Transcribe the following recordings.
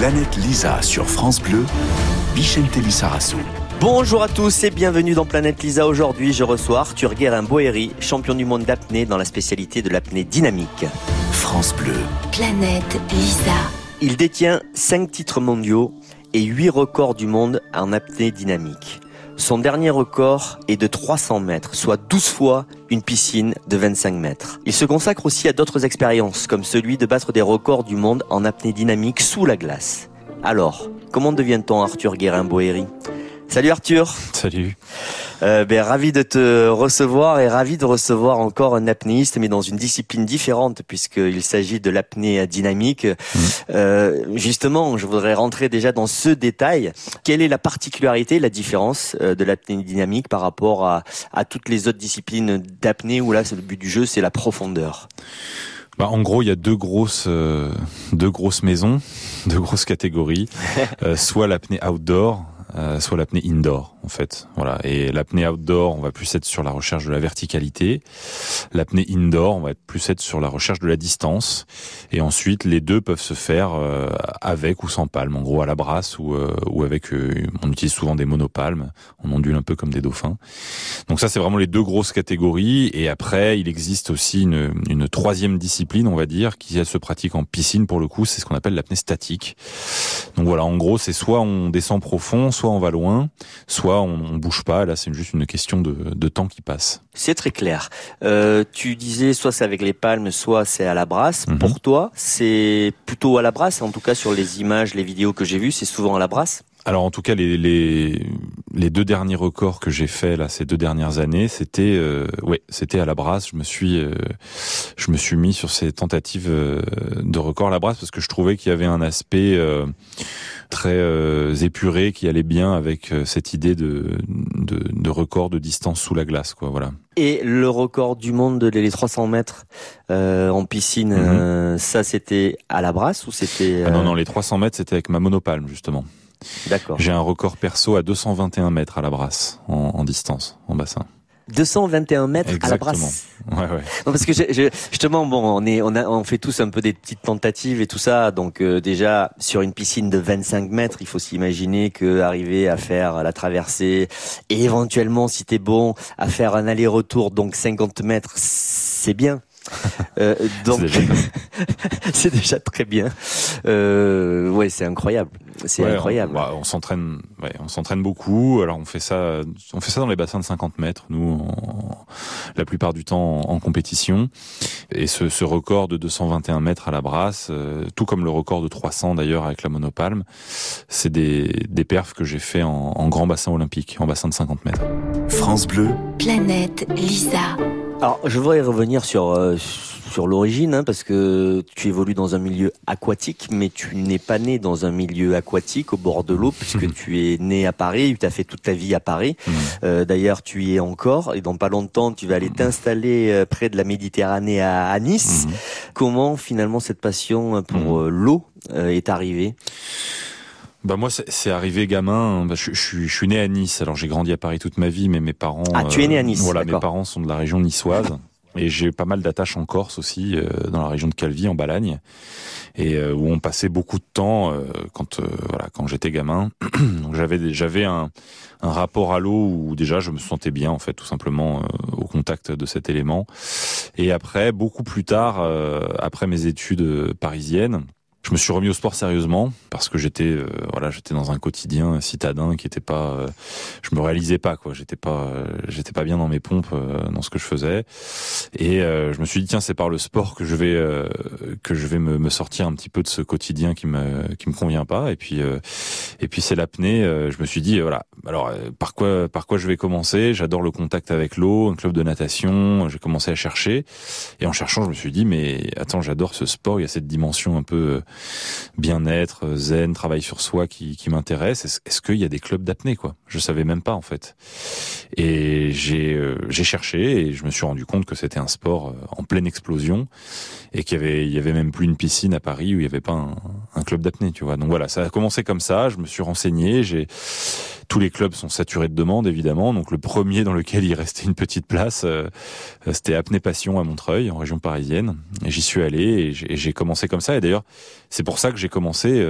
Planète Lisa sur France Bleu, Bichente Lissarassou. Bonjour à tous et bienvenue dans Planète Lisa. Aujourd'hui, je reçois Arthur Guérin-Boéry, champion du monde d'apnée dans la spécialité de l'apnée dynamique. France Bleu. Planète Lisa. Il détient 5 titres mondiaux et 8 records du monde en apnée dynamique. Son dernier record est de 300 mètres, soit 12 fois une piscine de 25 mètres. Il se consacre aussi à d'autres expériences, comme celui de battre des records du monde en apnée dynamique sous la glace. Alors, comment devient-on Arthur Guérin-Boéry? Salut Arthur. Salut. Euh, ben, ravi de te recevoir et ravi de recevoir encore un apnéiste, mais dans une discipline différente puisqu'il s'agit de l'apnée dynamique. Mmh. Euh, justement, je voudrais rentrer déjà dans ce détail. Quelle est la particularité, la différence euh, de l'apnée dynamique par rapport à, à toutes les autres disciplines d'apnée où là, c'est le but du jeu, c'est la profondeur? Bah, en gros, il y a deux grosses, euh, deux grosses maisons, deux grosses catégories. Euh, soit l'apnée outdoor, soit l'apnée indoor en fait. Voilà. Et l'apnée outdoor, on va plus être sur la recherche de la verticalité. L'apnée indoor, on va plus être sur la recherche de la distance. Et ensuite, les deux peuvent se faire euh, avec ou sans palme. En gros, à la brasse ou, euh, ou avec. euh, on utilise souvent des monopalmes. On ondule un peu comme des dauphins. Donc ça, c'est vraiment les deux grosses catégories. Et après, il existe aussi une, une troisième discipline, on va dire, qui se pratique en piscine pour le coup. C'est ce qu'on appelle l'apnée statique. Donc voilà, en gros, c'est soit on descend profond, soit on va loin, soit on, on bouge pas. Là, c'est juste une question de, de temps qui passe. C'est très clair. Euh, tu disais soit c'est avec les palmes, soit c'est à la brasse. Mhm. Pour toi, c'est plutôt à la brasse. En tout cas, sur les images, les vidéos que j'ai vues, c'est souvent à la brasse. Alors en tout cas, les, les, les deux derniers records que j'ai faits là ces deux dernières années, c'était euh, ouais, c'était à la brasse. Je me suis euh, je me suis mis sur ces tentatives euh, de record à la brasse parce que je trouvais qu'il y avait un aspect euh, très euh, épuré qui allait bien avec euh, cette idée de, de de record de distance sous la glace quoi. Voilà. Et le record du monde de les 300 mètres euh, en piscine, Mhm. ça c'était à la brasse ou c'était Ah non non, les 300 mètres c'était avec ma monopalme justement. D'accord. J'ai un record perso à 221 mètres à la brasse en, en distance en bassin. 221 mètres à la brasse. Ouais ouais. Non, parce que je- je- justement, bon, on est, on a, on fait tous un peu des petites tentatives et tout ça. Donc euh, déjà sur une piscine de 25 mètres, il faut s'imaginer que arriver à faire la traversée et éventuellement, si t'es bon, à faire un aller-retour, donc 50 mètres, c'est bien. Euh, donc c'est déjà très bien. Euh, ouais, c'est incroyable. C'est Ouais, incroyable. On, bah, on s'entraîne, ouais, on s'entraîne beaucoup. Alors on fait ça, on fait ça dans les bassins de 50 mètres, nous, la plupart du temps en, en compétition. Et ce, ce record de 221 mètres à la brasse, euh, tout comme le record de 300 d'ailleurs avec la monopalme, c'est des, des perfs que j'ai fait en, en grand bassin olympique, en bassin de 50 mètres. France Bleu, Planète Lisa. Alors, je voudrais revenir sur euh, sur l'origine, hein, parce que tu évolues dans un milieu aquatique, mais tu n'es pas né dans un milieu aquatique au bord de l'eau, puisque tu es né à Paris, tu as fait toute ta vie à Paris. Mhm. Euh, D'ailleurs, tu y es encore, et dans pas longtemps, tu vas aller t'installer euh, près de la Méditerranée à, à Nice. Mhm. Comment finalement cette passion pour Mhm. euh, l'eau euh, est arrivée? Bah moi c'est arrivé gamin. Bah, je, je suis je suis né à Nice. Alors j'ai grandi à Paris toute ma vie, mais mes parents. Ah, tu es né à Nice, Voilà, mes parents sont de la région niçoise. Et j'ai pas mal d'attaches en Corse aussi, euh, dans la région de Calvi, en Balagne, et euh, où on passait beaucoup de temps euh, quand euh, voilà quand j'étais gamin. Donc j'avais j'avais un, un rapport à l'eau où déjà je me sentais bien en fait tout simplement euh, au contact de cet élément. Et après beaucoup plus tard, euh, après mes études parisiennes. Je me suis remis au sport sérieusement parce que j'étais euh, voilà j'étais dans un quotidien citadin qui était pas euh, je me réalisais pas quoi. J'étais pas euh, j'étais pas bien dans mes pompes euh, dans ce que je faisais. Et euh, je me suis dit tiens c'est par le sport que je vais euh, que je vais me, me sortir un petit peu de ce quotidien qui me qui me convient pas. Et puis et puis c'est l'apnée je me suis dit voilà. Alors par quoi par quoi je vais commencer? J'adore le contact avec l'eau un club de natation j'ai commencé à chercher. Et en cherchant je me suis dit mais attends j'adore ce sport il y a cette dimension un peu bien-être, zen, travail sur soi qui, qui m'intéresse. Est-ce, qu'il y a des clubs d'apnée quoi? Je savais même pas en fait. Et j'ai euh, j'ai cherché et je me suis rendu compte que c'était un sport euh, en pleine explosion et qu'il y avait il y avait même plus une piscine à Paris où il y avait pas un, un club d'apnée, tu vois. Donc voilà, ça a commencé comme ça. Je me suis renseigné, j'ai tous les clubs sont saturés de demandes, évidemment. Donc le premier dans lequel il restait une petite place, c'était Apnée Passion à Montreuil, en région parisienne. Et j'y suis allé et j'ai commencé comme ça. Et d'ailleurs, c'est pour ça que j'ai commencé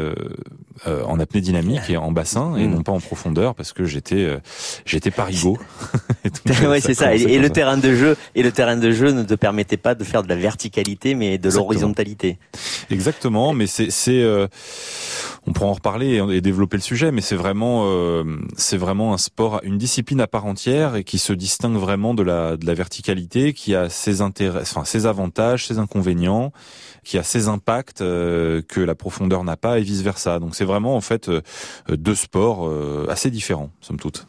en apnée dynamique et en bassin et mm. non pas en profondeur parce que j'étais j'étais parigo. ouais, c'est ça. Et, le terrain de jeu et le terrain de jeu ne te permettait pas de faire de la verticalité, mais de l'horizontalité. Exactement. Mais c'est c'est on pourra en reparler et, développer le sujet, mais c'est vraiment euh, c'est vraiment un sport, une discipline à part entière et qui se distingue vraiment de la de la verticalité, qui a ses intérêts, enfin ses avantages, ses inconvénients, qui a ses impacts euh, que la profondeur n'a pas et vice versa. Donc c'est vraiment en fait euh, deux sports assez différents, somme toute.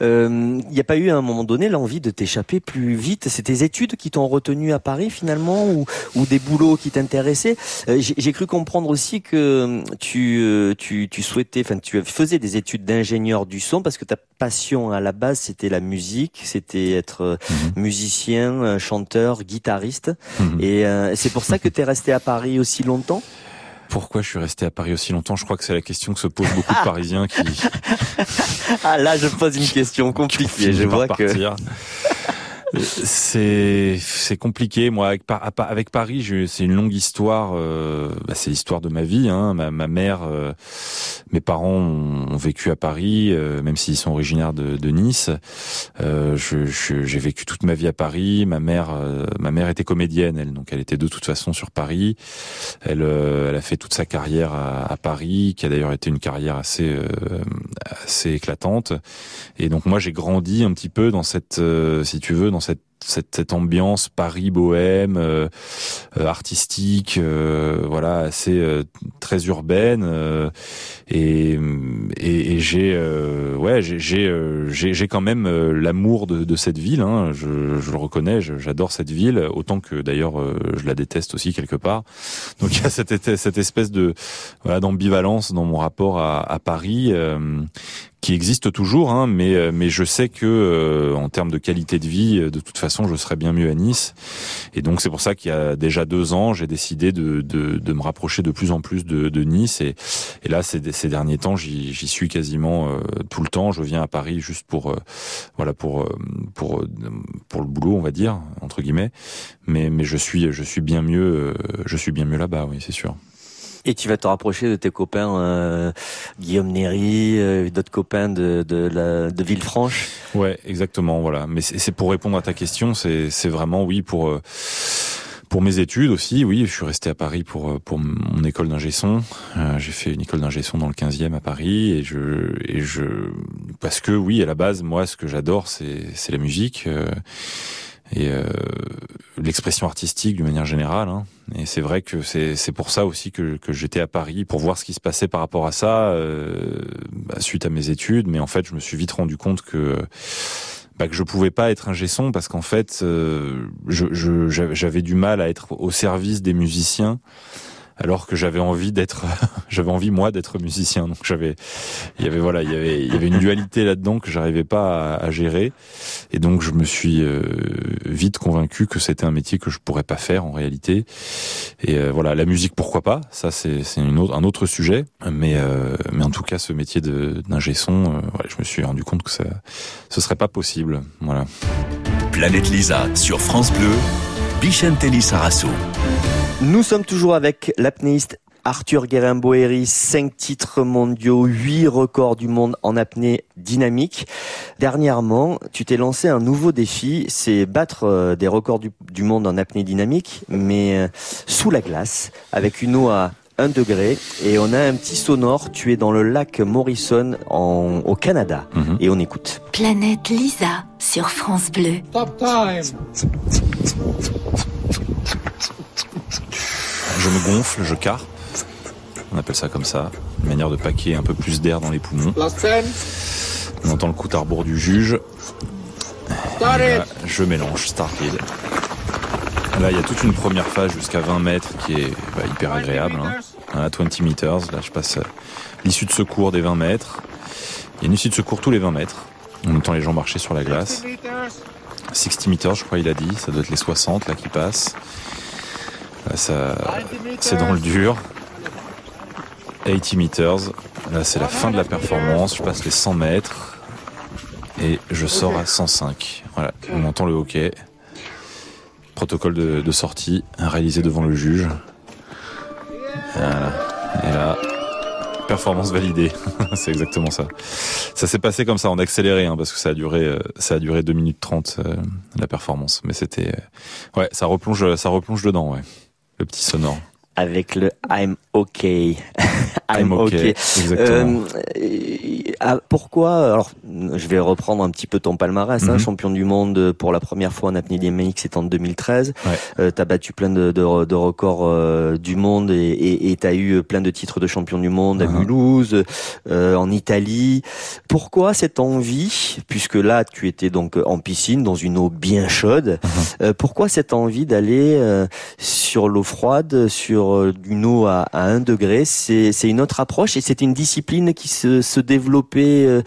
Il euh, n'y a pas eu à un moment donné l'envie de t'échapper plus vite? C'est tes études qui t'ont retenu à Paris finalement ou, ou des boulots qui t'intéressaient? Euh, J'ai cru comprendre aussi que euh, tu, tu, tu souhaitais, enfin tu faisais des études d'ingénieur du son parce que ta passion à la base c'était la musique, c'était être mhm. musicien, chanteur, guitariste. Mhm. Et c'est pour ça que tu es resté à Paris aussi longtemps? Pourquoi je suis resté à Paris aussi longtemps Je crois que c'est la question que se posent beaucoup de Parisiens qui. ah là, je pose une question compliquée. je vois que. C'est c'est compliqué. Moi, avec, avec Paris, c'est une longue histoire. Euh, bah, c'est l'histoire de ma vie. Hein. Ma, ma, mère, euh, mes parents ont, vécu à Paris, euh, même s'ils sont originaires de, Nice. J'ai vécu toute ma vie à Paris. Ma mère, ma mère était comédienne, elle, donc elle était de toute façon sur Paris. Elle, elle a fait toute sa carrière à, Paris, qui a d'ailleurs été une carrière assez assez éclatante. Et donc moi, j'ai grandi un petit peu dans cette, si tu veux, cette cette, cette ambiance Paris bohème, euh, euh, artistique, euh, voilà, assez très urbaine. et, et, j'ai, ouais, j'ai, j'ai, j'ai quand même l'amour de, de, cette ville. Hein, je, je, le reconnais, j'adore cette ville, autant que d'ailleurs je la déteste aussi quelque part. Donc il y a cette, cette espèce de voilà d'ambivalence dans mon rapport à, à Paris qui existe toujours, hein, mais euh, mais je sais que euh, en termes de qualité de vie, euh, de toute façon, je serais bien mieux à Nice. Et donc c'est pour ça qu'il y a déjà deux ans, j'ai décidé de, de, de me rapprocher de plus en plus de, de Nice. Et, et là, ces, ces derniers temps, j'y suis quasiment tout le temps. Je viens à Paris juste pour voilà pour pour pour le boulot, on va dire entre guillemets. Mais mais je suis je suis bien mieux je suis bien mieux là-bas, oui, c'est sûr. Et tu vas te rapprocher de tes copains euh, Guillaume Néry, euh, d'autres copains de, de, la, de Villefranche. Ouais, exactement, voilà. Mais c'est pour répondre à ta question, c'est vraiment oui pour euh, pour mes études aussi, oui, je suis resté à Paris pour euh, pour mon école d'ingé son. j'ai fait une école d'ingé son dans le 15e à Paris et je et je parce que oui, à la base, moi, ce que j'adore, c'est c'est la musique et euh, l'expression artistique d'une manière générale. Hein. Et c'est vrai que c'est pour ça aussi que, que j'étais à Paris pour voir ce qui se passait par rapport à ça euh, bah, suite à mes études. Mais en fait, je me suis vite rendu compte que bah, que je pouvais pas être un gesson parce qu'en fait, euh, j'avais du mal à être au service des musiciens alors que j'avais envie d'être, j'avais envie moi d'être musicien. Donc j'avais, il y avait voilà, il y avait, une dualité là-dedans que j'arrivais pas à, gérer, et donc je me suis euh, vite convaincu que c'était un métier que je pourrais pas faire en réalité. Et euh, voilà, la musique pourquoi pas, ça c'est un autre sujet, mais euh, mais en tout cas ce métier d'ingé son, je me suis rendu compte que ça, ce serait pas possible. Voilà. Planète Lisa sur France Bleu, Bichentelli Sarasso. Nous sommes toujours avec l'apnéiste Arthur Guérin-Boéry, 5 titres mondiaux, 8 records du monde en apnée dynamique. Dernièrement, tu t'es lancé un nouveau défi, c'est battre euh, des records du, monde en apnée dynamique, mais euh, sous la glace, avec une eau à 1 degré et on a un petit sonore. Tu es dans le lac Morrison au Canada mhm. et on écoute. Planète Lisa sur France Bleu. Je me gonfle, je carpe. On appelle ça comme ça. Une manière de paquer un peu plus d'air dans les poumons. On entend le coup d'arbour du juge. je mélange, started. Là, il y a toute une première phase jusqu'à 20 mètres qui est bah, hyper agréable. Hein. 20 meters, là je passe euh, l'issue de secours des 20 mètres. Il y a une issue de secours tous les 20 mètres. On entend les gens marcher sur la glace. 60 meters, je crois il a dit. Ça doit être les 60 là qui passent. Ça, c'est dans le dur. 80 meters. là c'est la fin de la performance, je passe les 100 mètres et je sors à 105. Voilà, on entend le hockey. Protocole de, sortie réalisé devant le juge. Voilà. Et là, performance validée. c'est exactement ça. Ça s'est passé comme ça, en accéléré, hein, parce que ça a duré, euh, ça a duré 2 minutes 30 euh, la performance. Mais c'était, euh, ouais, ça replonge, ça replonge dedans, ouais. Petit sonore avec le I'm okay. I'm, okay. Exactement. Euh, ah, pourquoi Alors, je vais reprendre un petit peu ton palmarès. hein, mhm. champion du monde pour la première fois en apnée dynamique, c'est en 2013. Ouais. Euh, t'as battu plein de, de, de records euh, du monde et t'as eu plein de titres de champion du monde à uh-huh. Mulhouse, euh, en Italie. Pourquoi cette envie, puisque là tu étais donc en piscine dans une eau bien chaude, euh, pourquoi cette envie d'aller sur l'eau froide, sur euh, d'une eau à, à 1 degré. C'est une autre approche et c'est une discipline qui se, développait euh,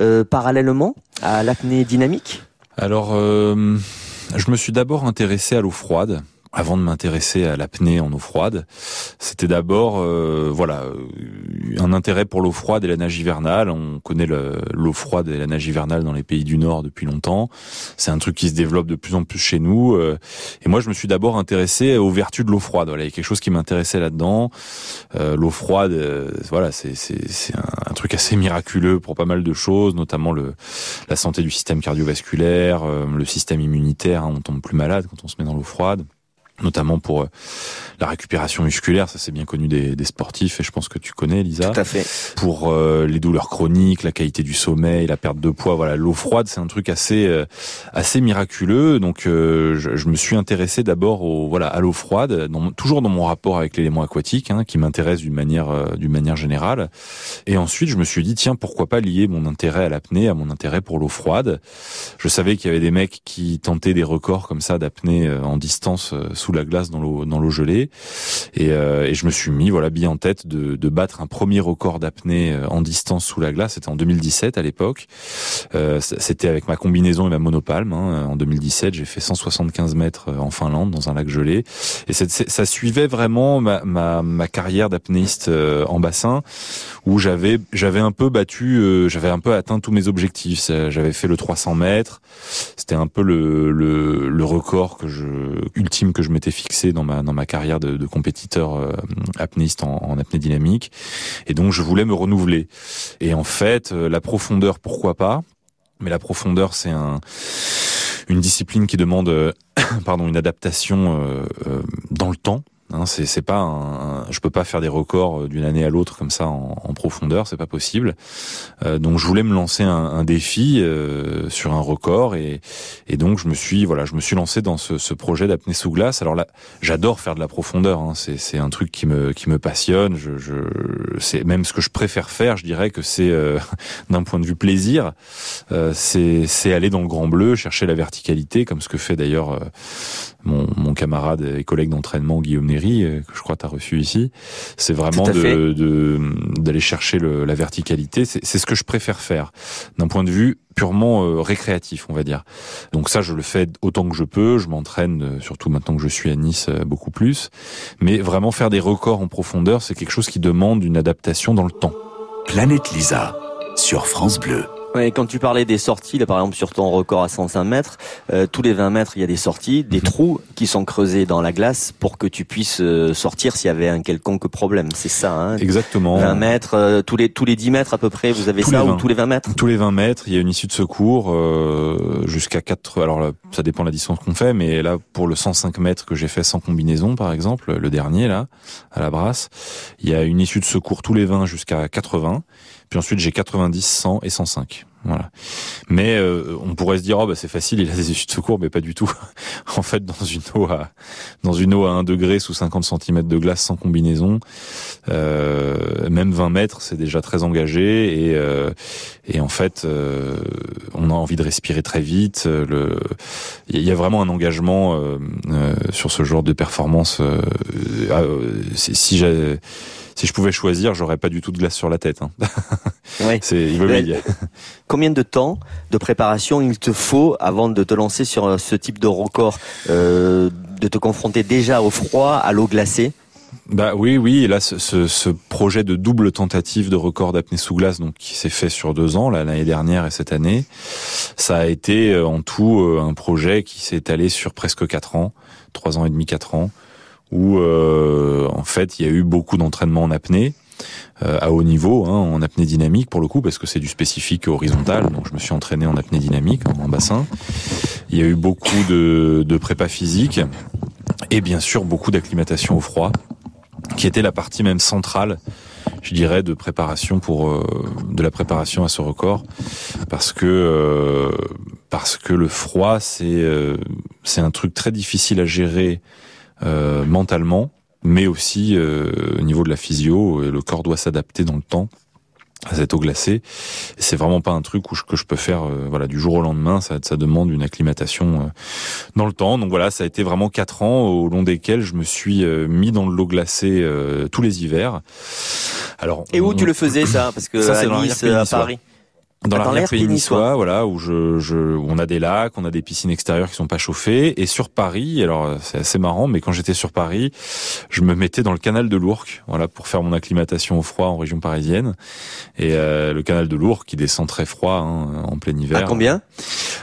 euh, parallèlement à l'apnée dynamique? Alors, je me suis d'abord intéressé à l'eau froide avant de m'intéresser à l'apnée en eau froide, c'était d'abord euh, voilà euh, un intérêt pour l'eau froide et la nage hivernale. On connaît l'eau froide et la nage hivernale dans les pays du Nord depuis longtemps. C'est un truc qui se développe de plus en plus chez nous. Euh, et moi, je me suis d'abord intéressé aux vertus de l'eau froide. Voilà, il y a quelque chose qui m'intéressait là-dedans. l'eau froide, voilà, c'est c'est un, un, truc assez miraculeux pour pas mal de choses, notamment le la santé du système cardiovasculaire, le système immunitaire. Hein, on tombe plus malade quand on se met dans l'eau froide notamment pour euh, la récupération musculaire, ça c'est bien connu des, des, sportifs et je pense que tu connais Lisa. Tout à fait. Pour euh, les douleurs chroniques, la qualité du sommeil, la perte de poids, voilà, l'eau froide c'est un truc assez euh, assez miraculeux. Donc je, je, me suis intéressé d'abord au voilà à l'eau froide, dans, toujours dans mon rapport avec l'élément aquatique, hein, qui m'intéresse d'une manière d'une manière générale. Et ensuite je me suis dit tiens pourquoi pas lier mon intérêt à l'apnée à mon intérêt pour l'eau froide? Je savais qu'il y avait des mecs qui tentaient des records comme ça d'apnée en distance sous la glace dans l'eau dans l'eau gelée. Et, euh, et, je me suis mis voilà bien en tête de, de battre un premier record d'apnée euh, en distance sous la glace. C'était en 2017 à l'époque. Euh, c'était avec ma combinaison et ma monopalme hein. en 2017 j'ai fait 175 mètres en Finlande dans un lac gelé. Et ça suivait vraiment ma, ma, ma carrière d'apnéiste en bassin où j'avais j'avais un peu battu j'avais un peu atteint tous mes objectifs. J'avais fait le 300 mètres. C'était un peu le, le, le record que je ultime que je m'étais fixé dans ma dans ma carrière de, compétiteur euh, apnéiste en, apnée dynamique. Et donc je voulais me renouveler. Et en fait euh, la profondeur pourquoi pas? Mais la profondeur c'est un une discipline qui demande euh, pardon une adaptation dans le temps Hein, c'est, pas un, je peux pas faire des records euh, d'une année à l'autre comme ça en, en profondeur, c'est pas possible. Euh, donc je voulais me lancer un, un défi euh, sur un record et, et donc je me suis voilà, je me suis lancé dans ce, ce projet d'apnée sous glace. Alors là, j'adore faire de la profondeur. Hein, c'est, un truc qui me qui me passionne. Je, je c'est même ce que je préfère faire. Je dirais que c'est euh, d'un point de vue plaisir, euh, c'est c'est aller dans le grand bleu, chercher la verticalité, comme ce que fait d'ailleurs mon, mon camarade et collègue d'entraînement Guillaume Néry, euh, que je crois tu as reçu ici, c'est vraiment de, d'aller chercher le, la verticalité. C'est, c'est ce que je préfère faire d'un point de vue purement euh, récréatif, on va dire. Donc ça, je le fais autant que je peux. Je m'entraîne, euh, surtout maintenant que je suis à Nice, beaucoup plus. Mais vraiment faire des records en profondeur, c'est quelque chose qui demande une adaptation dans le temps. Planète Lisa sur France Bleu. Ouais, quand tu parlais des sorties, là, par exemple sur ton record à 105 mètres, euh, tous les 20 mètres, il y a des sorties, des mhm. trous qui sont creusés dans la glace pour que tu puisses euh, sortir s'il y avait un quelconque problème. C'est ça. Hein Exactement. 20 mètres, euh, tous les tous les 10 mètres à peu près, vous avez ça ou tous les 20 mètres? Tous les 20 mètres, il y a une issue de secours jusqu'à 4. Alors ça dépend de la distance qu'on fait, mais là pour le 105 mètres que j'ai fait sans combinaison, par exemple, le dernier là à la brasse, il y a une issue de secours tous les 20 jusqu'à 80. Puis ensuite j'ai 90, 100 et 105. Voilà. Mais euh, on pourrait se dire oh bah c'est facile, il a des issues de secours, mais pas du tout. en fait, dans une eau à dans une eau à 1 degré sous 50 cm de glace sans combinaison, euh, même 20 mètres, c'est déjà très engagé et euh, et en fait, euh, on a envie de respirer très vite. Il y a vraiment un engagement euh, sur ce genre de performance. si j'ai si je pouvais choisir, j'aurais pas du tout de glace sur la tête. Hein. Oui. C'est Combien de temps de préparation il te faut avant de te lancer sur ce type de record, euh, de te confronter déjà au froid, à l'eau glacée? Bah oui, oui. Et là, ce, projet de double tentative de record d'apnée sous glace, donc qui s'est fait sur deux ans, l'année dernière et cette année, ça a été euh, en tout euh, un projet qui s'est étalé sur presque quatre ans, trois ans et demi, quatre ans, où euh, en fait il y a eu beaucoup d'entraînement en apnée. Euh, à haut niveau, hein, en apnée dynamique pour le coup, parce que c'est du spécifique horizontal. Donc je me suis entraîné en apnée dynamique, en, bassin. Il y a eu beaucoup de, de prépa physique et bien sûr beaucoup d'acclimatation au froid, qui était la partie même centrale je dirais de préparation pour euh, de la préparation à ce record parce que euh, parce que le froid c'est euh, c'est un truc très difficile à gérer mentalement mais aussi au niveau de la physio le corps doit s'adapter dans le temps à cette eau glacée. C'est vraiment pas un truc où je, que je peux faire euh, voilà du jour au lendemain. Ça, ça demande une acclimatation euh, dans le temps. Donc voilà, ça a été vraiment quatre ans au long desquels je me suis euh, mis dans l'eau glacée tous les hivers. Alors et où tu le faisais ça? Parce que ça, à Nice, à Paris dans l'arrière-pays niçois, voilà, où je, je, on a des lacs, on a des piscines extérieures qui sont pas chauffées. Et sur Paris, alors c'est assez marrant, mais quand j'étais sur Paris, je me mettais dans le canal de l'Ourcq, voilà, pour faire mon acclimatation au froid en région parisienne. Et euh, le canal de l'Ourcq qui descend très froid hein, en plein hiver. À combien?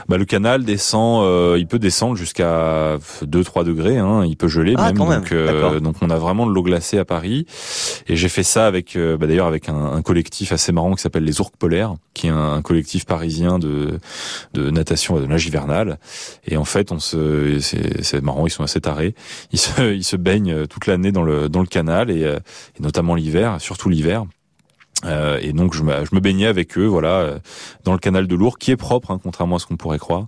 Bah le canal descend, euh, il peut descendre jusqu'à 2-3 degrés, hein, il peut geler ah, même. donc, euh, donc on a vraiment de l'eau glacée à Paris. Et j'ai fait ça avec, euh, bah, d'ailleurs avec un, un, collectif assez marrant qui s'appelle les Ourcq polaires, qui est un un collectif parisien de, de natation et de nage hivernale. Et en fait, on se, c'est marrant, ils sont assez tarés. Ils se, ils se baignent toute l'année dans le, dans le canal et, euh, et notamment l'hiver, surtout l'hiver. Euh, et donc je me, je me, baignais avec eux, voilà, euh, dans le canal de Lourdes, qui est propre, hein, contrairement à ce qu'on pourrait croire.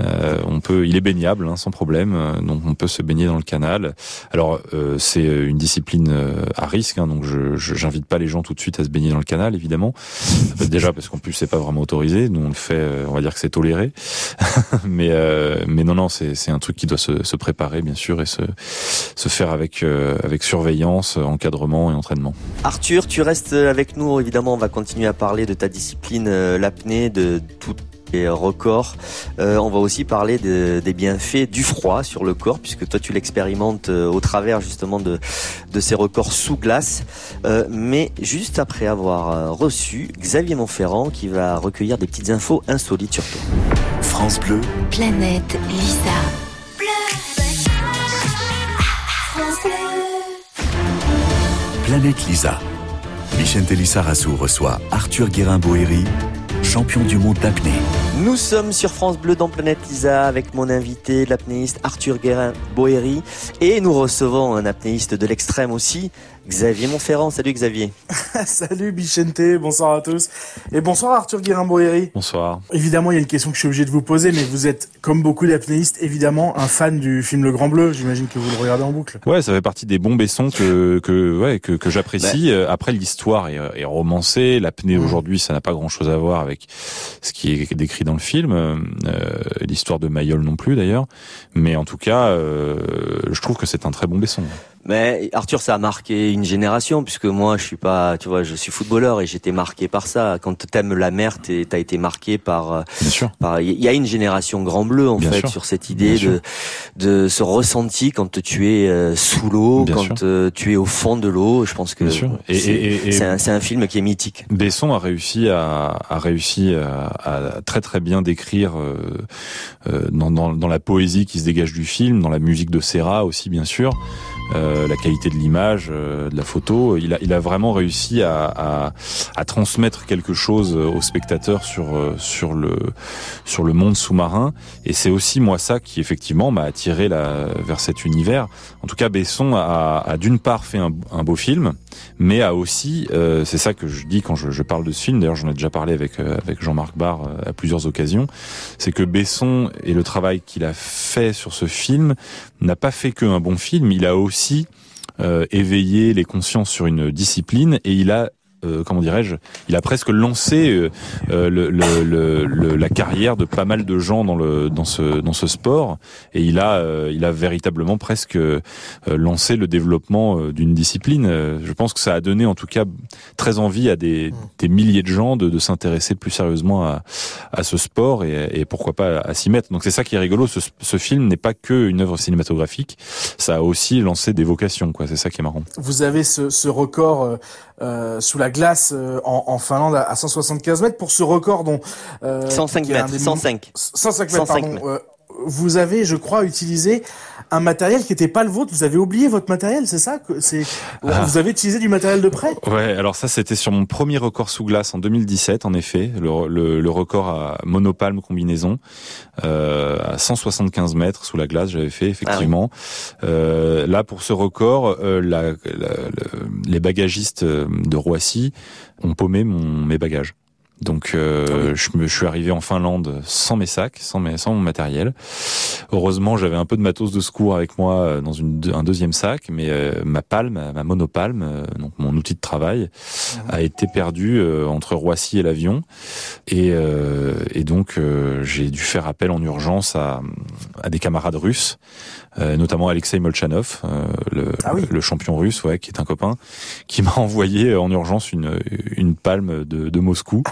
Euh, on peut, il est baignable, hein, sans problème, euh, donc on peut se baigner dans le canal. Alors euh, c'est une discipline à risque, hein, donc je, j'invite pas les gens tout de suite à se baigner dans le canal, évidemment. Déjà parce qu'en plus c'est pas vraiment autorisé, nous on le fait, on va dire que c'est toléré, mais mais non non, c'est, c'est un truc qui doit se, se, préparer bien sûr et se se faire avec avec surveillance, encadrement et entraînement. Arthur, tu restes avec nous évidemment, on va continuer à parler de ta discipline, euh, l'apnée, de tous les records. Euh, on va aussi parler des bienfaits du froid sur le corps, puisque toi tu l'expérimentes euh, au travers justement de, de ces records sous glace. mais juste après avoir reçu Xavier Montferrand qui va recueillir des petites infos insolites sur toi. France Bleu. Planète Lisa. Planète Lisa. Michel Lissarassou reçoit Arthur Guérin-Boéry, champion du monde d'apnée. Nous sommes sur France Bleu dans Planète Lisa avec mon invité, l'apnéiste Arthur Guérin-Boéry. Et nous recevons un apnéiste de l'extrême aussi, Xavier Montferrand. Salut Xavier. Salut Bichente, bonsoir à tous. Et bonsoir Arthur Guérin-Boéry. Bonsoir. Évidemment, il y a une question que je suis obligé de vous poser, mais vous êtes, comme beaucoup d'apnéistes, évidemment un fan du film Le Grand Bleu. J'imagine que vous le regardez en boucle. Ouais, ça fait partie des bons baissons que, que, ouais, que, que j'apprécie. Ben. Après, l'histoire est, est, romancée. L'apnée mmh. aujourd'hui, ça n'a pas grand chose à voir avec ce qui est décrit dans le film. Euh, l'histoire de Mayol non plus d'ailleurs. Mais en tout cas, euh, je trouve que c'est un très bon baisson. Mais Arthur, ça a marqué une génération puisque moi, je suis pas, tu vois, je suis footballeur et j'étais marqué par ça. Quand t'aimes la mer, t'as été marqué par. Euh, Bien sûr. Par, il y a une génération grand bleu en fait sur cette idée de de ce ressenti quand tu es euh, sous l'eau, quand euh, tu es au fond de l'eau. Je pense que c'est un, un, film qui est mythique. Besson a réussi à a réussi à, à très très bien décrire dans, dans, dans la poésie qui se dégage du film, dans la musique de Serra aussi bien sûr. Euh, la qualité de l'image, euh, de la photo. Il a, il a vraiment réussi à, à, à transmettre quelque chose au spectateur sur euh, sur le sur le monde sous-marin. Et c'est aussi moi ça qui effectivement m'a attiré la, vers cet univers. En tout cas, Besson a, a d'une part fait un, un, beau film, mais a aussi, euh, c'est ça que je dis quand je, je parle de ce film. D'ailleurs, j'en ai déjà parlé avec avec Jean-Marc Barr à plusieurs occasions. C'est que Besson et le travail qu'il a fait sur ce film n'a pas fait qu'un bon film. Il a aussi euh, éveillé les consciences sur une discipline. Et il a euh, comment dirais-je, il a presque lancé euh, euh, le, le, le, la carrière de pas mal de gens dans le dans ce dans ce sport et il a il a véritablement presque lancé le développement d'une discipline. Je pense que ça a donné en tout cas très envie à des, des milliers de gens de, de s'intéresser plus sérieusement à, à ce sport et, et pourquoi pas à, s'y mettre. Donc c'est ça qui est rigolo. Ce, ce film n'est pas que une œuvre cinématographique, ça a aussi lancé des vocations. Quoi. C'est ça qui est marrant. Vous avez ce, ce record euh, sous la glace euh, en, en, Finlande à 175 mètres pour ce record dont euh, 105 mètres, 105. 105 mètres, pardon. Euh, vous avez, je crois, utilisé un matériel qui n'était pas le vôtre. Vous avez oublié votre matériel, c'est ça C'est ah. vous avez utilisé du matériel de prêt? Ouais, alors ça c'était sur mon premier record sous glace en 2017, en effet, le, le, le record à monopalme combinaison euh, à 175 mètres sous la glace, j'avais fait effectivement. Ah euh, là pour ce record, euh, la, la, les bagagistes de Roissy ont paumé mon, mes bagages. Donc euh, ah je, me, je suis arrivé en Finlande sans mes sacs, sans, mes, sans mon matériel. Heureusement, j'avais un peu de matos de secours avec moi euh, dans une, un deuxième sac, mais euh, ma palme, ma monopalme, donc mon outil de travail, ah a été perdu entre Roissy et l'avion. Et, et donc j'ai dû faire appel en urgence à, à des camarades russes euh, notamment Alexei Molchanov, euh, le, ah le, champion russe, ouais, qui est un copain, qui m'a envoyé en urgence une, une palme de, de Moscou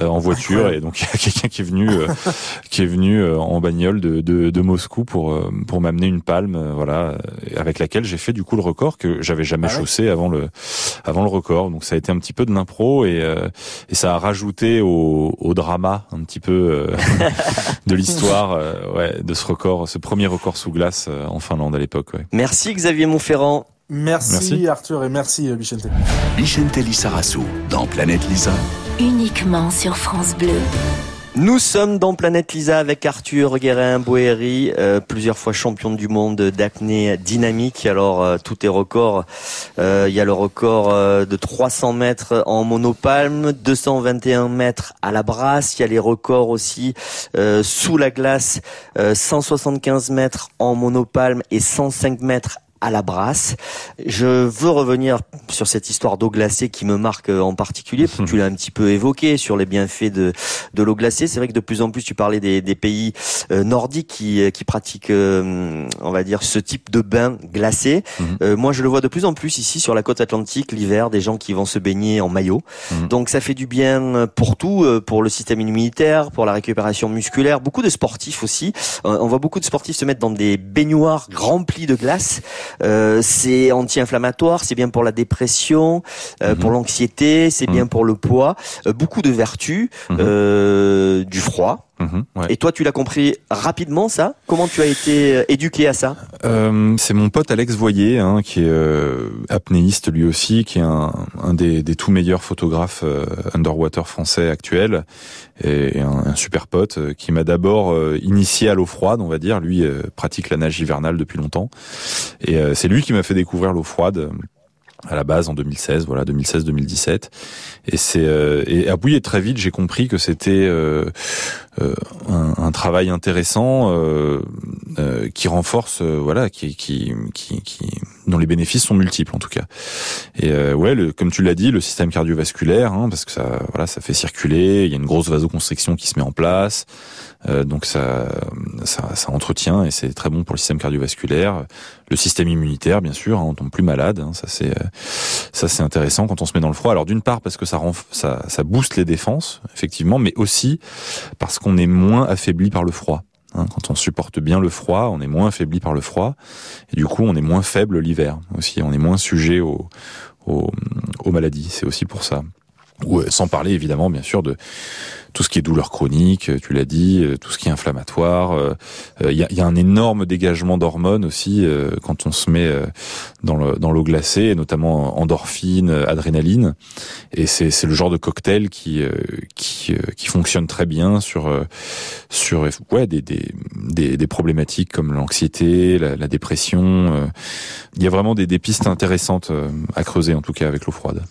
euh, en voiture, et donc il y a quelqu'un qui est venu, qui est venu en bagnole de, de, de Moscou pour pour m'amener une palme, voilà, avec laquelle j'ai fait du coup le record que j'avais jamais ah chaussé avant le avant le record. Donc ça a été un petit peu de l'impro et et ça a rajouté au, au drama un petit peu de l'histoire, ouais, de ce record, ce premier record sous glace euh, en Finlande à l'époque. Merci Xavier Montferrand. Merci, Arthur et merci Bichente. Euh, Bichente Lissarassou dans Planète Lisa. Uniquement sur France Bleu. Nous sommes dans Planète Lisa avec Arthur Guérin-Boéry, euh, plusieurs fois champion du monde d'apnée dynamique. Alors, tout est record. Il y a le record de 300 mètres en monopalme, 221 mètres à la brasse. Il y a les records aussi sous la glace, 175 mètres en monopalme et 105 mètres à la brasse. Je veux revenir sur cette histoire d'eau glacée qui me marque en particulier. tu l'as un petit peu évoqué sur les bienfaits de, de l'eau glacée. C'est vrai que de plus en plus, tu parlais des, des pays euh, nordiques qui, qui pratiquent, euh, on va dire, ce type de bain glacé. Mhm. Euh, moi, je le vois de plus en plus ici sur la côte atlantique l'hiver, des gens qui vont se baigner en maillot. Mhm. Donc, ça fait du bien pour tout, pour le système immunitaire, pour la récupération musculaire. Beaucoup de sportifs aussi. on voit beaucoup de sportifs se mettre dans des baignoires remplis de glace. Euh, c'est anti-inflammatoire, c'est bien pour la dépression, euh, pour mhm. l'anxiété, c'est bien mhm. pour le poids. Euh, beaucoup de vertus, mhm. du froid. Et toi, tu l'as compris rapidement, ça? Comment tu as été éduqué à ça? Euh, C'est mon pote Alex Voyer, hein, qui est euh, apnéiste lui aussi, qui est un, un des, des, tout meilleurs photographes underwater français actuels, et, un, un, super pote qui m'a d'abord initié à l'eau froide, on va dire. Lui pratique la nage hivernale depuis longtemps, et euh, c'est lui qui m'a fait découvrir l'eau froide à la base en 2016, voilà 2016-2017. Et c'est euh, et ah oui et très vite j'ai compris que c'était euh, euh, un, un, travail intéressant euh, euh qui renforce voilà qui, qui qui qui dont les bénéfices sont multiples en tout cas. Et ouais le, comme tu l'as dit le système cardiovasculaire hein, parce que ça voilà ça fait circuler il y a une grosse vasoconstriction qui se met en place. Euh, donc ça, ça, ça, entretient et c'est très bon pour le système cardiovasculaire, le système immunitaire bien sûr, hein, on tombe plus malade. Hein, ça c'est ça c'est intéressant quand on se met dans le froid. Alors d'une part parce que ça, ça ça booste les défenses effectivement, mais aussi parce qu'on est moins affaibli par le froid. Hein, quand on supporte bien le froid, on est moins affaibli par le froid, et du coup on est moins faible l'hiver aussi, on est moins sujet aux, maladies. C'est aussi pour ça. Sans parler évidemment bien sûr de tout ce qui est douleur chronique, tu l'as dit, euh, tout ce qui est inflammatoire. Il euh, y, a, un énorme dégagement d'hormones aussi euh, quand on se met dans l'eau glacée, notamment endorphine, adrénaline. Et c'est le genre de cocktail qui qui, qui fonctionne très bien sur ouais des des, des, problématiques comme l'anxiété, la, dépression. Il y a vraiment des pistes intéressantes à creuser en tout cas avec l'eau froide.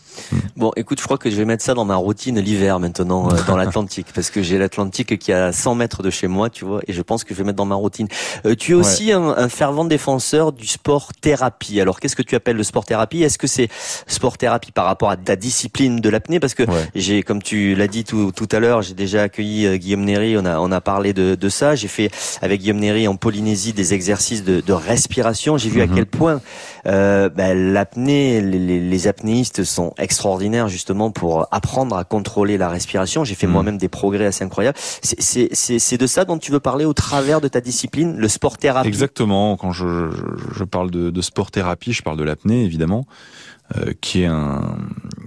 Bon, écoute, je crois que je vais mettre ça dans ma routine l'hiver maintenant dans l'Atlantique l'Atlantique parce que j'ai l'Atlantique qui est à 100 mètres de chez moi, tu vois, et je pense que je vais mettre dans ma routine. Euh, tu es aussi un, un, fervent défenseur du sport thérapie. Alors qu'est-ce que tu appelles le sport thérapie? Est-ce que c'est sport thérapie par rapport à ta discipline de l'apnée? Parce que j'ai, comme tu l'as dit tout, tout à l'heure, j'ai déjà accueilli euh, Guillaume Néry. On a on a parlé de, de ça. J'ai fait avec Guillaume Néry en Polynésie des exercices de, de respiration. J'ai vu à mhm. quel point euh, ben, l'apnée, les, les apnéistes sont extraordinaires justement pour apprendre à contrôler la respiration. J'ai fait mm. moi-même des progrès assez incroyables. C'est de ça dont tu veux parler au travers de ta discipline, le sport thérapie. Exactement. Quand je, je, parle de, de, sport thérapie, je parle de l'apnée évidemment, euh, qui est un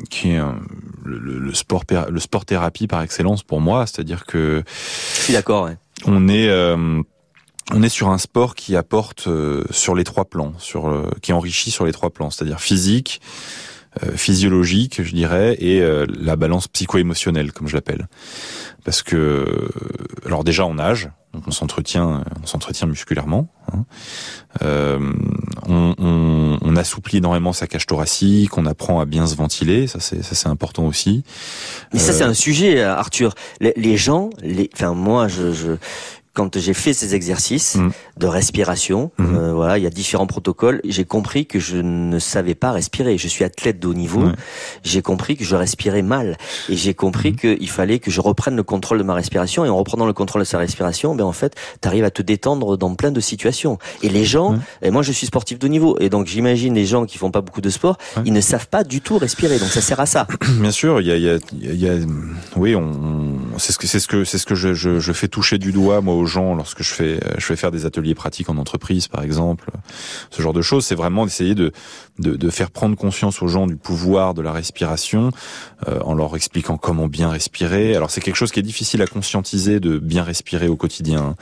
qui est un, le, le, sport le sport thérapie par excellence pour moi. C'est-à-dire que je suis d'accord. Ouais. On est euh, on est sur un sport qui apporte euh, sur les trois plans, sur euh, qui enrichit sur les trois plans, c'est-à-dire physique, physiologique, je dirais, et la balance psycho-émotionnelle, comme je l'appelle. Parce que, alors déjà on nage, donc on s'entretient, on s'entretient musculairement. Hein. on, on, on, assouplit énormément sa cage thoracique, on apprend à bien se ventiler, ça c'est ça c'est important aussi. Mais ça c'est un sujet, Arthur. Les, les gens, les, enfin moi je, je quand j'ai fait ces exercices mm. de respiration, mm-hmm. euh, voilà, il y a différents protocoles. J'ai compris que je ne savais pas respirer. Je suis athlète de haut niveau. J'ai compris que je respirais mal et j'ai compris mm-hmm. qu'il fallait que je reprenne le contrôle de ma respiration. Et en reprenant le contrôle de sa respiration, ben en fait, tu arrives à te détendre dans plein de situations. Et les gens, et moi je suis sportif de haut niveau, et donc j'imagine les gens qui font pas beaucoup de sport, ils ne savent pas du tout respirer. Donc ça sert à ça. Bien sûr, il y a, y a, il y a oui, on, c'est ce que c'est ce que c'est ce que je, je, je fais toucher du doigt moi aux gens lorsque je fais je fais faire des ateliers pratiques en entreprise par exemple ce genre de choses. C'est vraiment d'essayer de, de, de faire prendre conscience aux gens du pouvoir de la respiration euh, en leur expliquant comment bien respirer. Alors c'est quelque chose qui est difficile à conscientiser de bien respirer au quotidien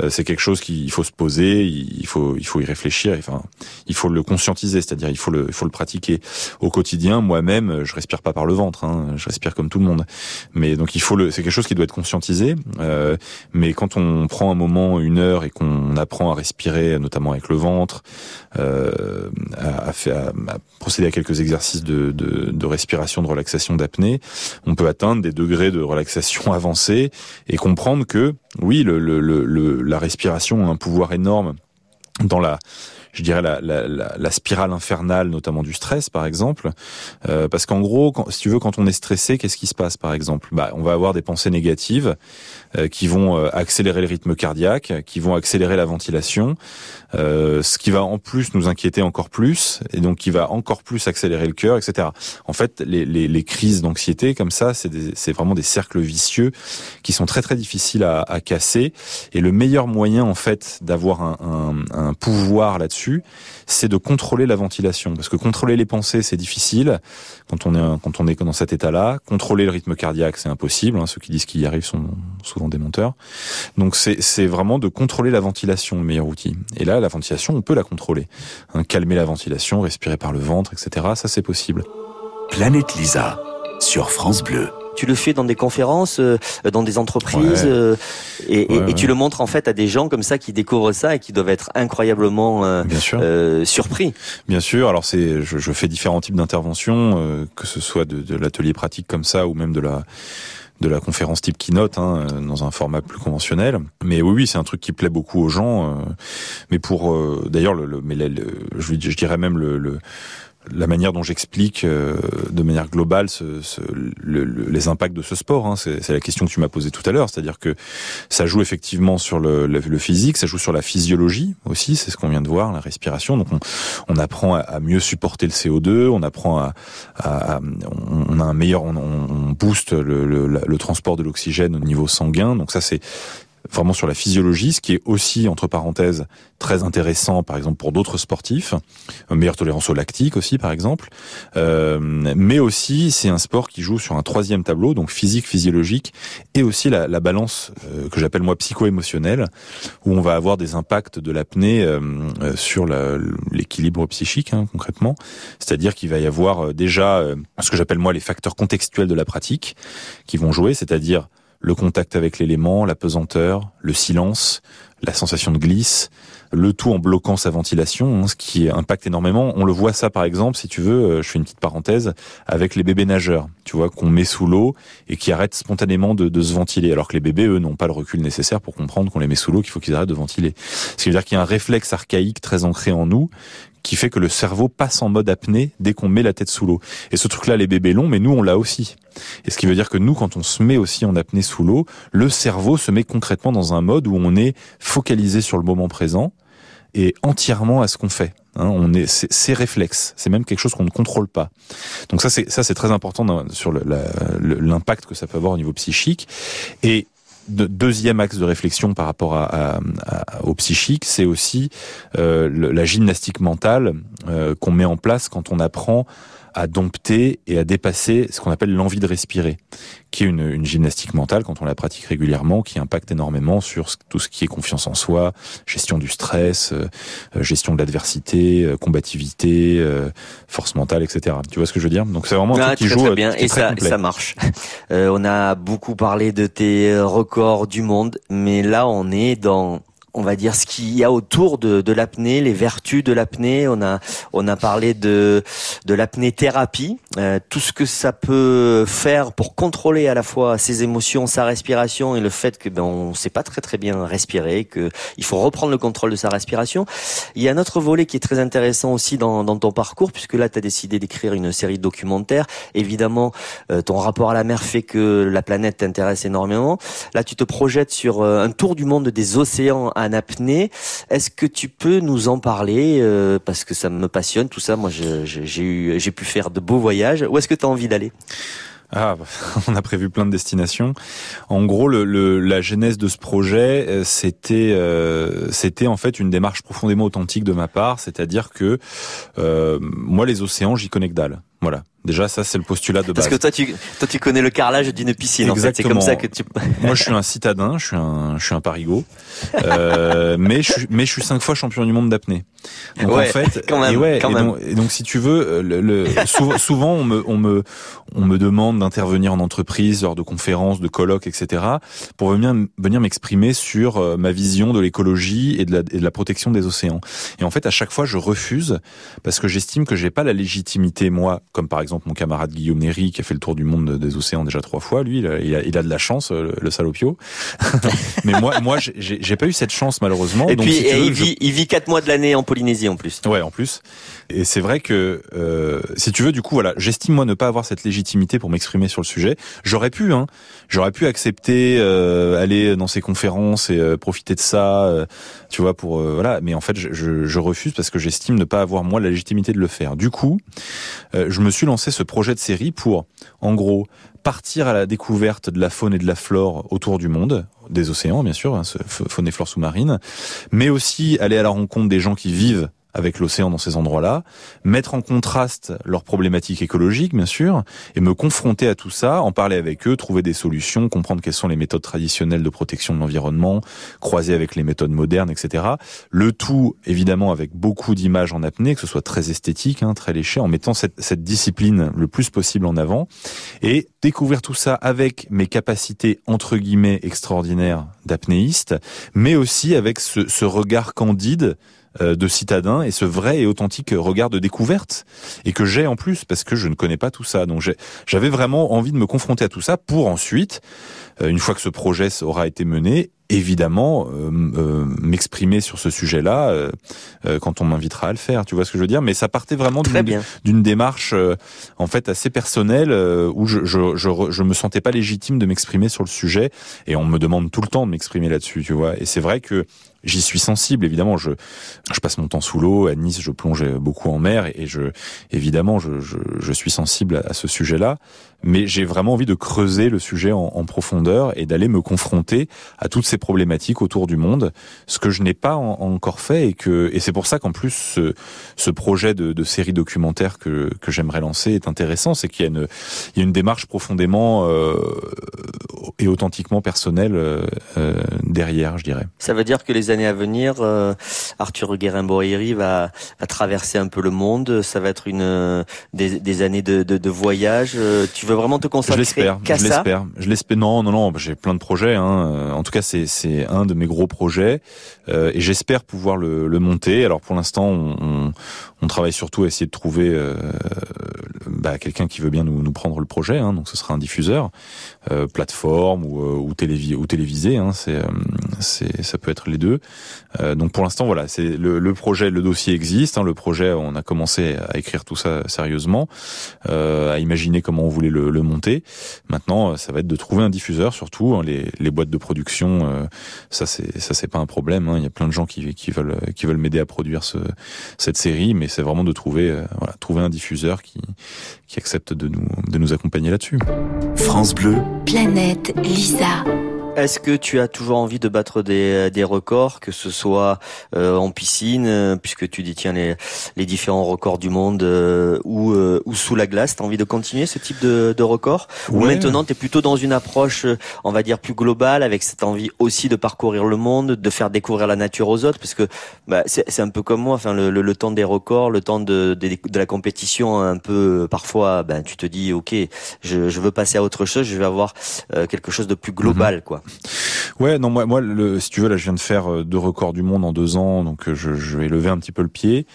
euh, c'est quelque chose qu'il faut se poser il faut il faut y réfléchir enfin il faut le conscientiser c'est-à-dire il faut le il faut le pratiquer au quotidien. Moi-même je respire pas par le ventre hein, je respire comme tout le monde. Mais donc il faut le c'est quelque chose qui doit être conscientisé euh, mais quand on prend un moment, une heure, et qu'on apprend à respirer, notamment avec le ventre, euh, à, procéder à quelques exercices de, respiration, de relaxation, d'apnée, on peut atteindre des degrés de relaxation avancés et comprendre que, oui, la respiration a un pouvoir énorme dans la je dirais la, la, la, spirale infernale, notamment du stress, par exemple, euh, parce qu'en gros, quand, si tu veux, quand on est stressé, qu'est-ce qui se passe, par exemple? Bah, on va avoir des pensées négatives euh, qui vont euh, accélérer le rythme cardiaque, qui vont accélérer la ventilation, euh, ce qui va en plus nous inquiéter encore plus, et donc qui va encore plus accélérer le cœur, etc. En fait, les, les, les crises d'anxiété comme ça, c'est vraiment des cercles vicieux qui sont très très difficiles à, à casser. Et le meilleur moyen, en fait, d'avoir un, un, un pouvoir là-dessus, c'est de contrôler la ventilation, parce que contrôler les pensées, c'est difficile quand on est quand on est dans cet état-là. Contrôler le rythme cardiaque, c'est impossible. Hein. Ceux qui disent qu'ils y arrivent sont souvent des menteurs. Donc c'est vraiment de contrôler la ventilation le meilleur outil. Et là, la ventilation, on peut la contrôler. Hein, calmer la ventilation, respirer par le ventre, etc. Ça, c'est possible. Planète Lisa sur France Bleu. Tu le fais dans des conférences, euh, dans des entreprises, euh, et, et, tu le montres en fait à des gens comme ça qui découvrent ça et qui doivent être incroyablement euh, euh surpris. Bien sûr. Alors c'est, je, je, fais différents types d'interventions, que ce soit de, de l'atelier pratique comme ça ou même de la de la conférence type keynote hein, dans un format plus conventionnel. Mais oui, oui, c'est un truc qui plaît beaucoup aux gens. mais pour d'ailleurs, le, mais je, je, dirais même le la manière dont j'explique euh, de manière globale ce, ce, le, les impacts de ce sport. Hein. C'est la question que tu m'as posée tout à l'heure, c'est-à-dire que ça joue effectivement sur le, le, physique, ça joue sur la physiologie aussi, c'est ce qu'on vient de voir, la respiration. Donc on, on apprend à, mieux supporter le CO2, on apprend à, à, on a un meilleur, on, on booste le, le, le transport de l'oxygène au niveau sanguin. Donc ça c'est vraiment sur la physiologie, ce qui est aussi, entre parenthèses, très intéressant, par exemple, pour d'autres sportifs, une meilleure tolérance au lactique aussi, par exemple, euh, mais aussi, c'est un sport qui joue sur un troisième tableau, donc physique, physiologique, et aussi la, la balance euh, que j'appelle moi psycho-émotionnelle, où on va avoir des impacts de l'apnée euh, euh sur l'équilibre psychique, hein, concrètement, c'est-à-dire qu'il va y avoir euh, déjà ce que j'appelle moi les facteurs contextuels de la pratique qui vont jouer, c'est-à-dire le contact avec l'élément, la pesanteur, le silence, la sensation de glisse, le tout en bloquant sa ventilation, hein, ce qui impacte énormément. On le voit ça par exemple, si tu veux, euh, je fais une petite parenthèse, avec les bébés nageurs, tu vois, qu'on met sous l'eau et qui arrêtent spontanément de, de, se ventiler, alors que les bébés, eux, n'ont pas le recul nécessaire pour comprendre qu'on les met sous l'eau, qu'il faut qu'ils arrêtent de ventiler. Ce qui veut dire qu'il y a un réflexe archaïque très ancré en nous qui fait que le cerveau passe en mode apnée dès qu'on met la tête sous l'eau. Et ce truc-là, les bébés l'ont, mais nous, on l'a aussi. Et ce qui veut dire que nous, quand on se met aussi en apnée sous l'eau, le cerveau se met concrètement dans un mode où on est focalisé sur le moment présent et entièrement à ce qu'on fait. Hein, on est, c'est réflexe. C'est même quelque chose qu'on ne contrôle pas. Donc ça, c'est très important sur l'impact que ça peut avoir au niveau psychique. Et de, deuxième axe de réflexion par rapport à, à, au psychique, c'est aussi euh, la gymnastique mentale euh, qu'on met en place quand on apprend à dompter et à dépasser ce qu'on appelle l'envie de respirer, qui est une, une, gymnastique mentale quand on la pratique régulièrement, qui impacte énormément sur tout ce qui est confiance en soi, gestion du stress, euh, euh, gestion de l'adversité, euh, combativité, euh, force mentale, etc. Tu vois ce que je veux dire? Donc c'est vraiment un ah, truc qui très, joue très bien et ça, ça marche. on a beaucoup parlé de tes records du monde, mais là on est dans on va dire ce qu'il y a autour de, de l'apnée, les vertus de l'apnée. On a on a parlé de de l'apnée thérapie, euh, tout ce que ça peut faire pour contrôler à la fois ses émotions, sa respiration et le fait que ben on sait pas très très bien respirer, que il faut reprendre le contrôle de sa respiration. Il y a un autre volet qui est très intéressant aussi dans, dans ton parcours puisque là tu as décidé d'écrire une série de documentaires. Évidemment, euh, ton rapport à la mer fait que la planète t'intéresse énormément. Là, tu te projettes sur euh, un tour du monde des océans en. Est-ce que tu peux nous en parler euh, parce que ça me passionne tout ça. Moi, j'ai eu, j'ai pu faire de beaux voyages. Où est-ce que tu as envie d'aller? Ah, on a prévu plein de destinations. En gros, le, le, la genèse de ce projet, euh, c'était, euh, c'était en fait une démarche profondément authentique de ma part, c'est-à-dire que euh, moi, les océans, j'y connais que. Voilà. Déjà, ça, c'est le postulat de base. Parce que toi, tu, toi, tu connais le carrelage d'une piscine. Exactement. En fait. C'est comme ça que tu. Moi, je suis un citadin, je suis un, je suis un parigot, euh, mais je suis, mais je suis cinq fois champion du monde d'apnée. Donc ouais, en fait, quand même, et ouais, quand et même. donc, et donc, si tu veux, le, le souvent, souvent, on me, on me, on me demande d'intervenir en entreprise lors de conférences, de colloques, etc., pour venir, venir m'exprimer sur euh, ma vision de l'écologie et de la, et de la protection des océans. Et en fait, à chaque fois, je refuse parce que j'estime que j'ai pas la légitimité, moi, comme par exemple mon camarade Guillaume Néry, qui a fait le tour du monde des océans déjà trois fois, lui, il a, il de la chance, le, le salopio. Mais moi, moi, j'ai pas eu cette chance malheureusement. Et Donc, puis, si tu et veux, il, je- vit, il vit quatre mois de l'année en Polynésie en plus. Ouais, en plus. Et c'est vrai que, euh, si tu veux, du coup, voilà, j'estime moi ne pas avoir cette légitimité pour m'exprimer sur le sujet. J'aurais pu, hein, j'aurais pu accepter euh, aller dans ces conférences et euh, profiter de ça, euh, tu vois, pour euh, voilà. Mais en fait, je, je, je refuse parce que j'estime ne pas avoir moi la légitimité de le faire. Du coup, euh, je me suis lancé ce projet de série pour, en gros, partir à la découverte de la faune et de la flore autour du monde, des océans bien sûr, hein, faune et flore sous-marine, mais aussi aller à la rencontre des gens qui vivent avec l'océan dans ces endroits-là, mettre en contraste leurs problématiques écologiques, bien sûr, et me confronter à tout ça, en parler avec eux, trouver des solutions, comprendre quelles sont les méthodes traditionnelles de protection de l'environnement, croiser avec les méthodes modernes, etc. Le tout, évidemment, avec beaucoup d'images en apnée, que ce soit très esthétique, hein, très léché, en mettant cette, cette discipline le plus possible en avant, et découvrir tout ça avec mes capacités, entre guillemets, extraordinaires d'apnéiste, mais aussi avec ce, ce regard candide de citadin et ce vrai et authentique regard de découverte et que j'ai en plus parce que je ne connais pas tout ça. Donc j'avais vraiment envie de me confronter à tout ça pour ensuite, euh, une fois que ce projet aura été mené, évidemment euh, euh, m'exprimer sur ce sujet-là euh, euh, quand on m'invitera à le faire. Tu vois ce que je veux dire? Mais ça partait vraiment d'une démarche euh, en fait assez personnelle euh, où je, je, je, je me sentais pas légitime de m'exprimer sur le sujet et on me demande tout le temps de m'exprimer là-dessus, tu vois. Et c'est vrai que j'y suis sensible, évidemment. Je, passe mon temps sous l'eau. À Nice, je plonge beaucoup en mer et je, évidemment, je, suis sensible à, à ce sujet-là. Mais j'ai vraiment envie de creuser le sujet en, profondeur et d'aller me confronter à toutes ces problématiques autour du monde, ce que je n'ai pas en- encore fait et que et c'est pour ça qu'en plus ce, projet de, série documentaire que, que j'aimerais lancer est intéressant, c'est qu'il y a une il y a une démarche profondément euh, et authentiquement personnel derrière, je dirais. Ça veut dire que les années à venir, Arthur Guérin-Boéry va, va traverser un peu le monde. Ça va être une des, des années de, voyage. Tu veux vraiment te consacrer qu'à ça? Je l'espère. Je l'espère. Non, non, non. J'ai plein de projets. Hein. En tout cas, c'est c'est un de mes gros projets et j'espère pouvoir le, le monter. Alors pour l'instant, on, on, travaille surtout à essayer de trouver euh, bah, quelqu'un qui veut bien nous, nous prendre le projet. Hein, donc ce sera un diffuseur, euh, plateforme ou, euh, ou, ou télévisé. Hein, c'est, c'est, ça peut être les deux. donc pour l'instant, voilà, c'est le, le, projet, le dossier existe. Hein, le projet, on a commencé à écrire tout ça sérieusement, à imaginer comment on voulait le, le, monter. Maintenant, ça va être de trouver un diffuseur, surtout hein, les, les boîtes de production. ça, c'est ça, c'est pas un problème. Hein, il y a plein de gens qui, qui veulent qui veulent m'aider à produire ce, cette série, mais c'est vraiment de trouver, euh, voilà, trouver un diffuseur qui, qui accepte de nous, de nous accompagner là-dessus. France Bleu. Planète Lisa. Est-ce que tu as toujours envie de battre des, des records, que ce soit euh, en piscine, euh, puisque tu détiens les, les différents records du monde, euh, ou, ou sous la glace Tu as envie de continuer ce type de, de record Ou maintenant tu es plutôt dans une approche, on va dire, plus globale, avec cette envie aussi de parcourir le monde, de faire découvrir la nature aux autres? Parce que bah, c'est un peu comme moi, enfin, le, le, temps des records, le temps de, de, de, la compétition, un peu, parfois, ben, tu te dis, ok, je, je veux passer à autre chose, je vais avoir quelque chose de plus global, mhm. quoi. Ouais, non, moi, moi, le, si tu veux, là, je viens de faire euh, deux records du monde en deux ans, donc euh, je, je vais lever un petit peu le pied.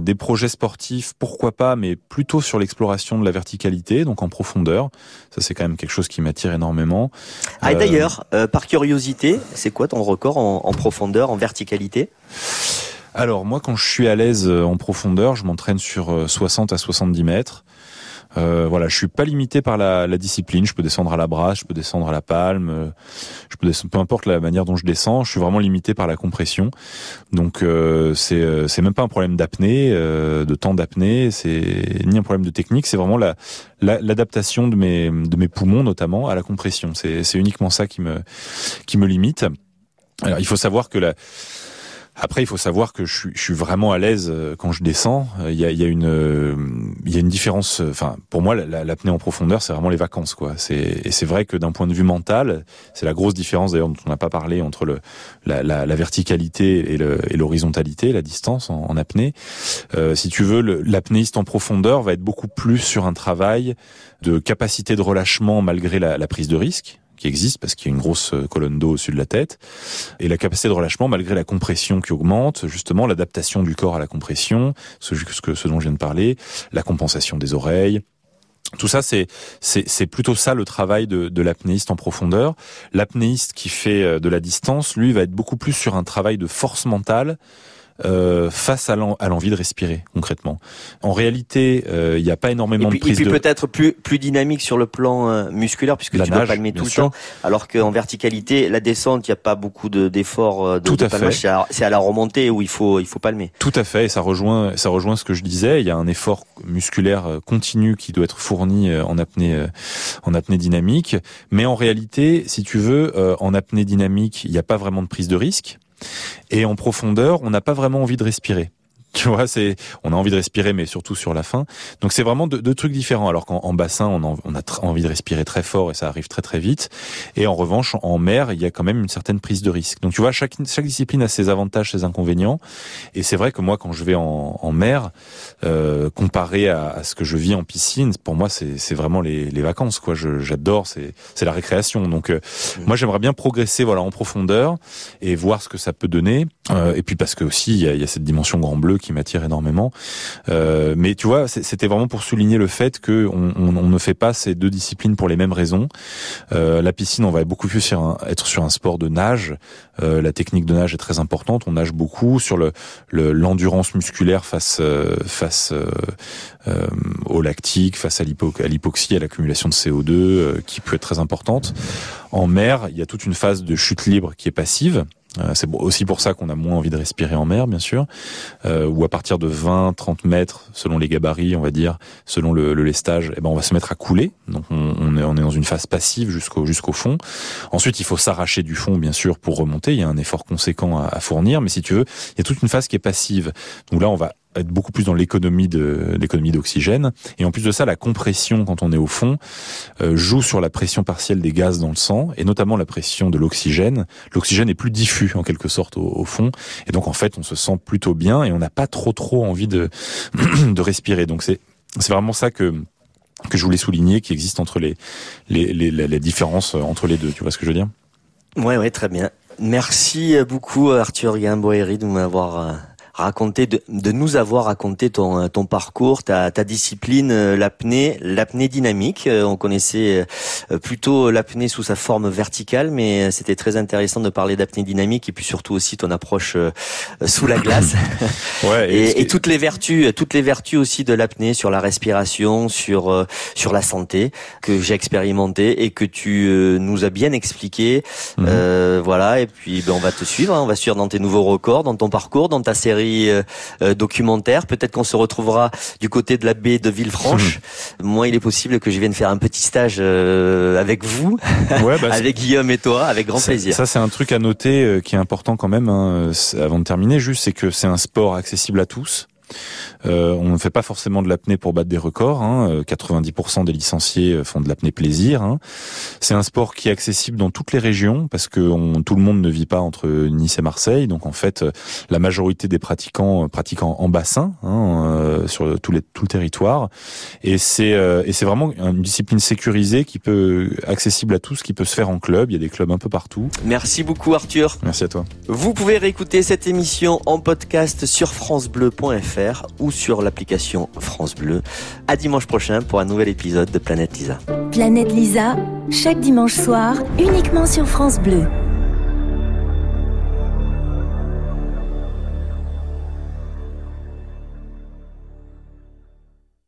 Des projets sportifs, pourquoi pas, mais plutôt sur l'exploration de la verticalité, donc en profondeur. Ça, c'est quand même quelque chose qui m'attire énormément. Ah, et d'ailleurs, euh, par curiosité, c'est quoi ton record en, en profondeur, en verticalité? Alors moi, quand je suis à l'aise en profondeur, je m'entraîne sur 60 à 70 mètres. Euh, voilà, je suis pas limité par la, la, discipline. Je peux descendre à la brasse, je peux descendre à la palme, euh, je peux descendre, peu importe la manière dont je descends. Je suis vraiment limité par la compression. Donc euh, c'est euh, c'est même pas un problème d'apnée, de temps d'apnée. C'est ni un problème de technique. C'est vraiment la l'adaptation de mes de mes poumons notamment à la compression. C'est c'est uniquement ça qui me qui me limite. Alors il faut savoir que la après, il faut savoir que je suis, je suis vraiment à l'aise euh, quand je descends. Euh, il y a, il y a une, euh, il y a une différence. Enfin, pour moi, l'apnée en profondeur, c'est vraiment les vacances, quoi. C'est et c'est vrai que d'un point de vue mental, c'est la grosse différence d'ailleurs dont on n'a pas parlé entre le la, la, la verticalité et l'horizontalité, la distance en, en apnée. Euh, si tu veux, l'apnéiste en profondeur va être beaucoup plus sur un travail de capacité de relâchement malgré la, la prise de risque qui existe parce qu'il y a une grosse euh, colonne d'eau au-dessus de la tête et la capacité de relâchement malgré la compression qui augmente, justement l'adaptation du corps à la compression, ce, ce dont je viens de parler, la compensation des oreilles, tout ça, c'est c'est plutôt ça le travail de, de l'apnéiste en profondeur. L'apnéiste qui fait euh, de la distance, lui, va être beaucoup plus sur un travail de force mentale, euh, face à l'envie de respirer concrètement. En réalité, euh, il n'y a pas énormément de prise et puis peut-être plus plus dynamique sur le plan euh, musculaire puisque tu dois palmer tout le temps, alors qu'en verticalité, la descente, il n'y a pas beaucoup d'efforts de, tout à fait. C'est à, la remontée où il faut il faut palmer. Tout à fait, et ça rejoint ça rejoint ce que je disais. Il y a un effort musculaire continu qui doit être fourni en apnée en apnée dynamique, mais en réalité, si tu veux, en apnée dynamique, il n'y a pas vraiment de prise de risque. Et en profondeur, on n'a pas vraiment envie de respirer. Tu vois, c'est, on a envie de respirer, mais surtout sur la fin. Donc c'est vraiment deux, trucs différents. Alors qu'en bassin, on, on a envie de respirer très fort et ça arrive très très vite. Et en revanche, en mer, il y a quand même une certaine prise de risque. Donc tu vois, chaque, chaque discipline a ses avantages, ses inconvénients. Et c'est vrai que moi, quand je vais en, en mer, euh, comparé à, à, ce que je vis en piscine, pour moi, c'est vraiment les, les, vacances. Quoi, j'adore, c'est la récréation. Donc euh, mmh. moi, j'aimerais bien progresser, voilà, en profondeur et voir ce que ça peut donner. Euh, et puis parce que aussi, il y a, il y a cette dimension grand bleu qui m'attire énormément. Euh, mais tu vois, c'était vraiment pour souligner le fait que on, on, on, ne fait pas ces deux disciplines pour les mêmes raisons. Euh, la piscine, on va beaucoup plus sur un, être sur un sport de nage. Euh, la technique de nage est très importante. On nage beaucoup sur le l'endurance musculaire face euh, face euh, euh, au lactique, face à l'hypoxie, à l'accumulation de CO2, qui peut être très importante. En mer, il y a toute une phase de chute libre qui est passive. Euh, c'est aussi pour ça qu'on a moins envie de respirer en mer, bien sûr, euh, ou à partir de 20-30 mètres, selon les gabarits, on va dire, selon le, le lestage, eh ben on va se mettre à couler. Donc on, on, est, on est dans une phase passive jusqu'au jusqu'au fond. Ensuite, il faut s'arracher du fond, bien sûr, pour remonter. Il y a un effort conséquent à, à fournir, mais si tu veux, il y a toute une phase qui est passive. Donc là, on va être beaucoup plus dans l'économie d'oxygène. Et en plus de ça, la compression quand on est au fond euh, joue sur la pression partielle des gaz dans le sang et notamment la pression de l'oxygène. L'oxygène est plus diffus en quelque sorte au, fond et donc en fait on se sent plutôt bien et on n'a pas trop trop envie de de respirer. Donc c'est c'est vraiment ça que que je voulais souligner qui existe entre les les, les, les différences entre les deux. Tu vois ce que je veux dire? Ouais, ouais, très bien. Merci beaucoup Arthur Gamboeri de m'avoir euh, raconter, de, de, nous avoir raconté ton, ton parcours, ta, ta discipline, euh, l'apnée, l'apnée dynamique. Euh, on connaissait euh, plutôt l'apnée sous sa forme verticale, mais c'était très intéressant de parler d'apnée dynamique et puis surtout aussi ton approche sous la glace. ouais, et, et, toutes les vertus, toutes les vertus aussi de l'apnée sur la respiration, sur sur la santé que j'ai expérimenté et que tu nous as bien expliqué. Mhm. Euh, voilà, et puis ben, on va te suivre, hein. on va suivre dans tes nouveaux records, dans ton parcours, dans ta série euh, euh, documentaire. Peut-être qu'on se retrouvera du côté de la baie de Villefranche. Moi, il est possible que je vienne faire un petit stage euh, avec vous, ouais, bah, avec Guillaume et toi, avec grand plaisir. Ça, c'est un truc à noter qui est important quand même, hein, avant de terminer, juste, c'est que c'est un sport accessible à tous. Euh, on ne fait pas forcément de l'apnée pour battre des records. Hein. 90% euh, des licenciés euh, font de l'apnée plaisir. Hein. C'est un sport qui est accessible dans toutes les régions parce que tout le monde ne vit pas entre Nice et Marseille. Donc en fait, la majorité des pratiquants pratiquent en, bassin hein, sur tout, les, tout le territoire. Et c'est et c'est vraiment une discipline sécurisée qui peut accessible à tous, qui peut se faire en club. Il y a des clubs un peu partout. Merci beaucoup Arthur. Merci à toi. Vous pouvez réécouter cette émission en podcast sur ou sur l'application France Bleu. À dimanche prochain pour un nouvel épisode de Planète Lisa. Planète Lisa, chaque dimanche soir, uniquement sur France Bleu.